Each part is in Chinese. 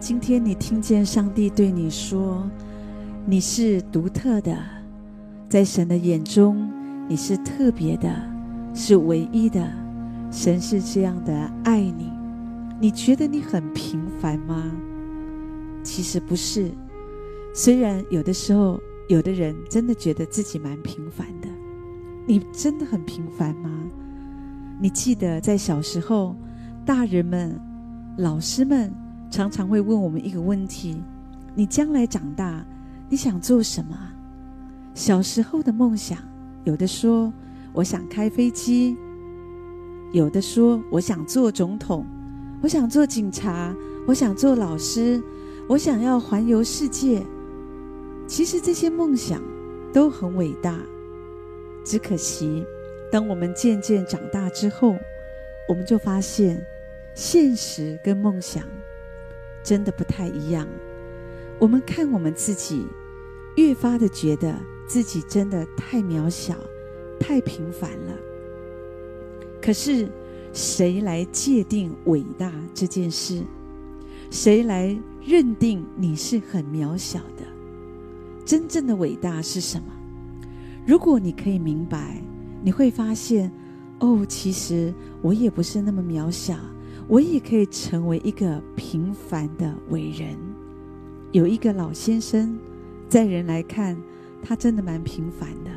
今天你听见上帝对你说：“你是独特的，在神的眼中你是特别的，是唯一的。神是这样的爱你。你觉得你很平凡吗？其实不是。虽然有的时候，有的人真的觉得自己蛮平凡的。你真的很平凡吗？你记得在小时候，大人们、老师们常常会问我们一个问题：你将来长大，你想做什么？小时候的梦想，有的说我想开飞机，有的说我想做总统，我想做警察，我想做老师，我想要环游世界。其实这些梦想都很伟大。只可惜，当我们渐渐长大之后，我们就发现，现实跟梦想真的不太一样。我们看我们自己，越发的觉得自己真的太渺小、太平凡了。可是，谁来界定伟大这件事？谁来认定你是很渺小的？真正的伟大是什么？如果你可以明白，你会发现，哦，其实我也不是那么渺小，我也可以成为一个平凡的伟人。有一个老先生，在人来看，他真的蛮平凡的，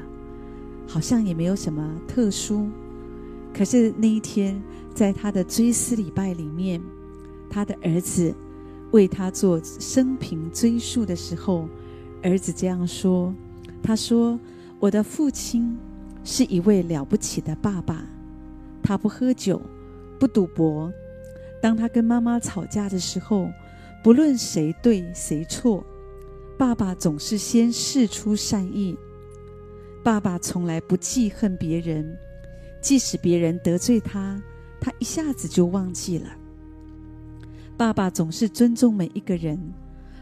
好像也没有什么特殊。可是那一天，在他的追思礼拜里面，他的儿子为他做生平追述的时候，儿子这样说：“他说。”我的父亲是一位了不起的爸爸，他不喝酒，不赌博。当他跟妈妈吵架的时候，不论谁对谁错，爸爸总是先释出善意。爸爸从来不记恨别人，即使别人得罪他，他一下子就忘记了。爸爸总是尊重每一个人，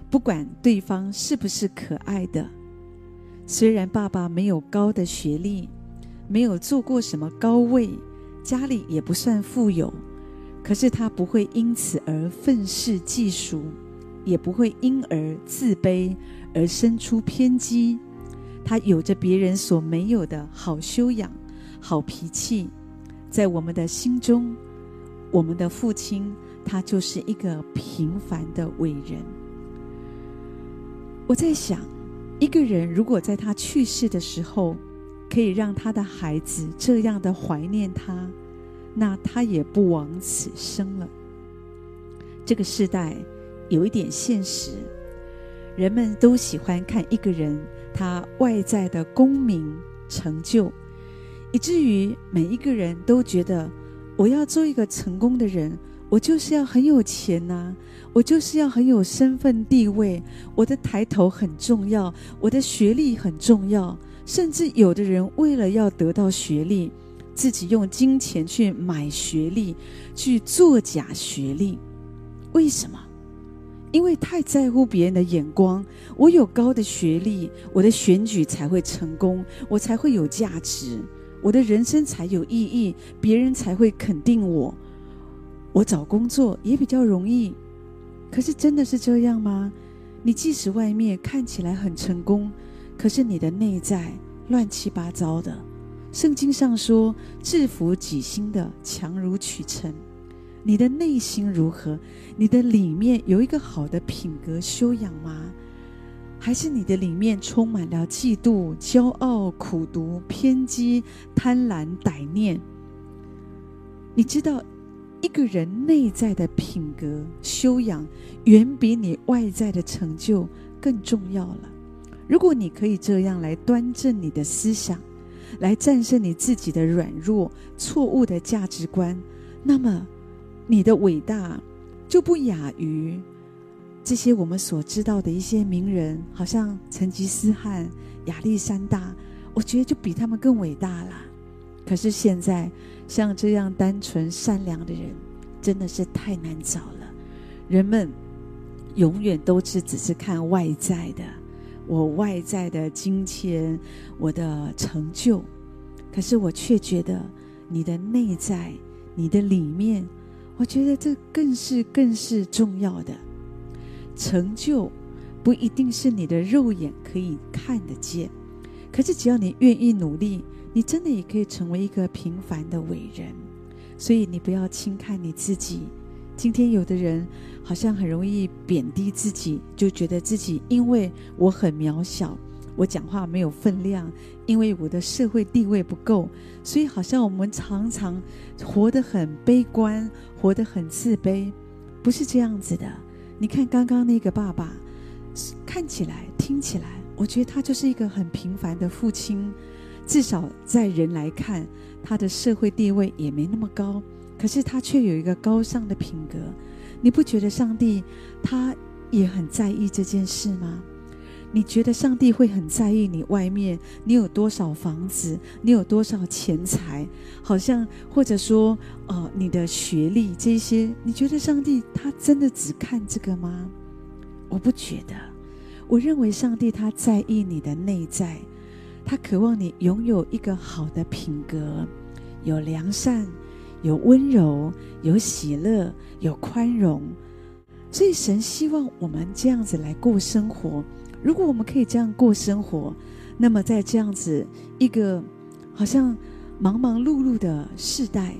不管对方是不是可爱的。虽然爸爸没有高的学历，没有做过什么高位，家里也不算富有，可是他不会因此而愤世嫉俗，也不会因而自卑而生出偏激。他有着别人所没有的好修养、好脾气，在我们的心中，我们的父亲他就是一个平凡的伟人。我在想。一个人如果在他去世的时候，可以让他的孩子这样的怀念他，那他也不枉此生了。这个时代有一点现实，人们都喜欢看一个人他外在的功名成就，以至于每一个人都觉得我要做一个成功的人。我就是要很有钱呐、我就是要很有身份地位，我的抬头很重要，我的学历很重要，甚至有的人为了要得到学历，自己用金钱去买学历，去作假学历，为什么？因为太在乎别人的眼光。我有高的学历，我的选举才会成功，我才会有价值，我的人生才有意义，别人才会肯定我。我找工作也比较容易，可是真的是这样吗？你即使外面看起来很成功，可是你的内在乱七八糟的。圣经上说：“制服己心的强如取成。”你的内心如何？你的里面有一个好的品格修养吗？还是你的里面充满了嫉妒、骄傲、苦毒、偏激、贪婪、歹念？你知道？一个人内在的品格修养，远比你外在的成就更重要了。如果你可以这样来端正你的思想，来战胜你自己的软弱、错误的价值观，那么你的伟大就不亚于这些我们所知道的一些名人，好像成吉思汗、亚历山大，我觉得就比他们更伟大了。可是现在，像这样单纯善良的人，真的是太难找了。人们永远都是只是看外在的，我外在的金钱，我的成就。可是我却觉得你的内在，你的里面，我觉得这更是更是重要的。成就不一定是你的肉眼可以看得见，可是只要你愿意努力，你真的也可以成为一个平凡的伟人。所以你不要轻看你自己。今天有的人好像很容易贬低自己，就觉得自己因为我很渺小，我讲话没有分量，因为我的社会地位不够，所以好像我们常常活得很悲观，活得很自卑。不是这样子的。你看刚刚那个爸爸，看起来、听起来，我觉得他就是一个很平凡的父亲，至少在人来看，他的社会地位也没那么高。可是他却有一个高尚的品格，你不觉得上帝他也很在意这件事吗？你觉得上帝会很在意你外面你有多少房子，你有多少钱财，好像或者说呃你的学历这些，你觉得上帝他真的只看这个吗？我不觉得，我认为上帝他在意你的内在，他渴望你拥有一个好的品格，有良善。有温柔，有喜乐，有宽容，所以神希望我们这样子来过生活。如果我们可以这样过生活，那么在这样子一个好像忙忙碌碌的世代，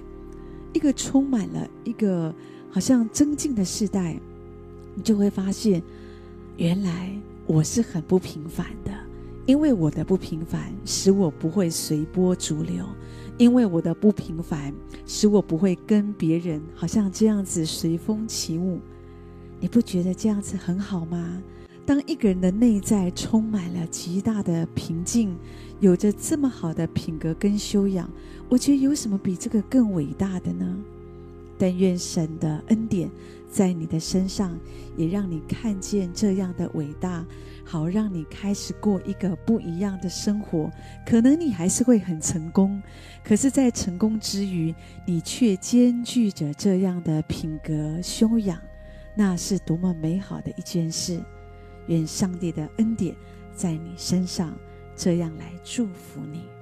一个充满了一个好像增进的世代，你就会发现，原来我是很不平凡的，因为我的不平凡使我不会随波逐流。因为我的不平凡，使我不会跟别人好像这样子随风起舞。你不觉得这样子很好吗？当一个人的内在充满了极大的平静，有着这么好的品格跟修养，我觉得有什么比这个更伟大的呢？但愿神的恩典在你的身上，也让你看见这样的伟大。好，让你开始过一个不一样的生活。可能你还是会很成功，可是，在成功之余，你却兼具着这样的品格修养，那是多么美好的一件事！愿上帝的恩典在你身上，这样来祝福你。